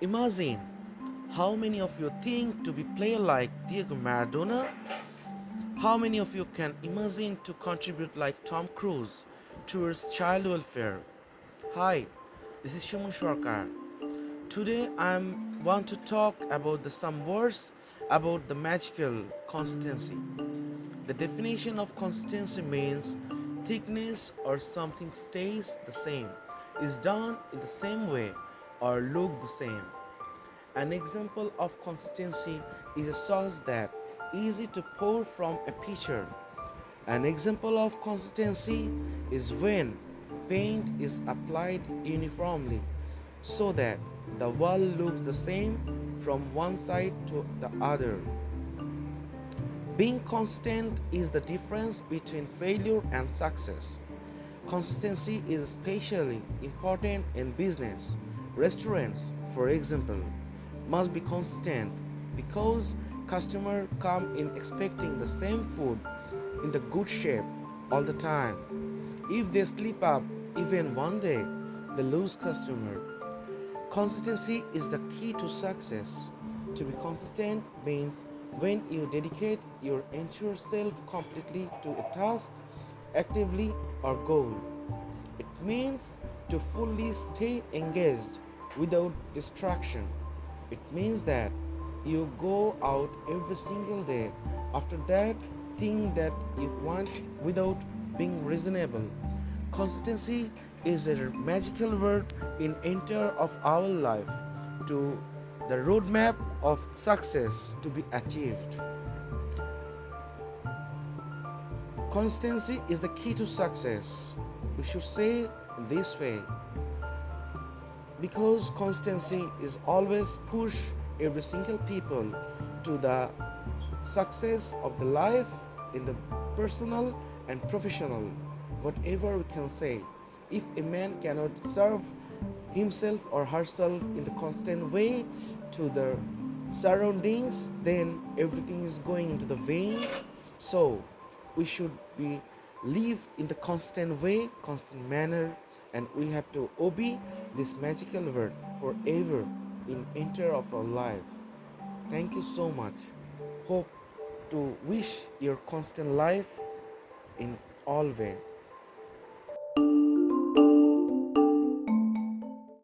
Imagine how many of you think to be player like Diego Maradona? How many of you can imagine to contribute like Tom Cruise towards child welfare? Hi, this is Shuman Sharkar. Today I want to talk about the some words about the magical consistency. The definition of consistency means thickness or something stays the same, is done in the same way or look the same. An example of consistency is a sauce that easy to pour from a pitcher. An example of consistency is when paint is applied uniformly so that the wall looks the same from one side to the other. Being constant is the difference between failure and success. Consistency is especially important in business. Restaurants, for example, must be constant because customers come in expecting the same food in the good shape all the time. If they slip up even one day, they lose customer. Consistency is the key to success. To be consistent means when you dedicate your entire self completely to a task, actively or goal. It means to fully stay engaged without distraction. It means that you go out every single day. After that, think that you want without being reasonable. Consistency is a magical word in entire of our life to the roadmap of success to be achieved. Constancy is the key to success. We should say this way because constancy is always push every single people to the success of the life in the personal and professional whatever we can say. If a man cannot serve himself or herself in the constant way to the surroundings then everything is going into the vain so we should be live in the constant way constant manner and we have to obey this magical word forever in enter of our life. Thank you so much. Hope to wish your constant life in all way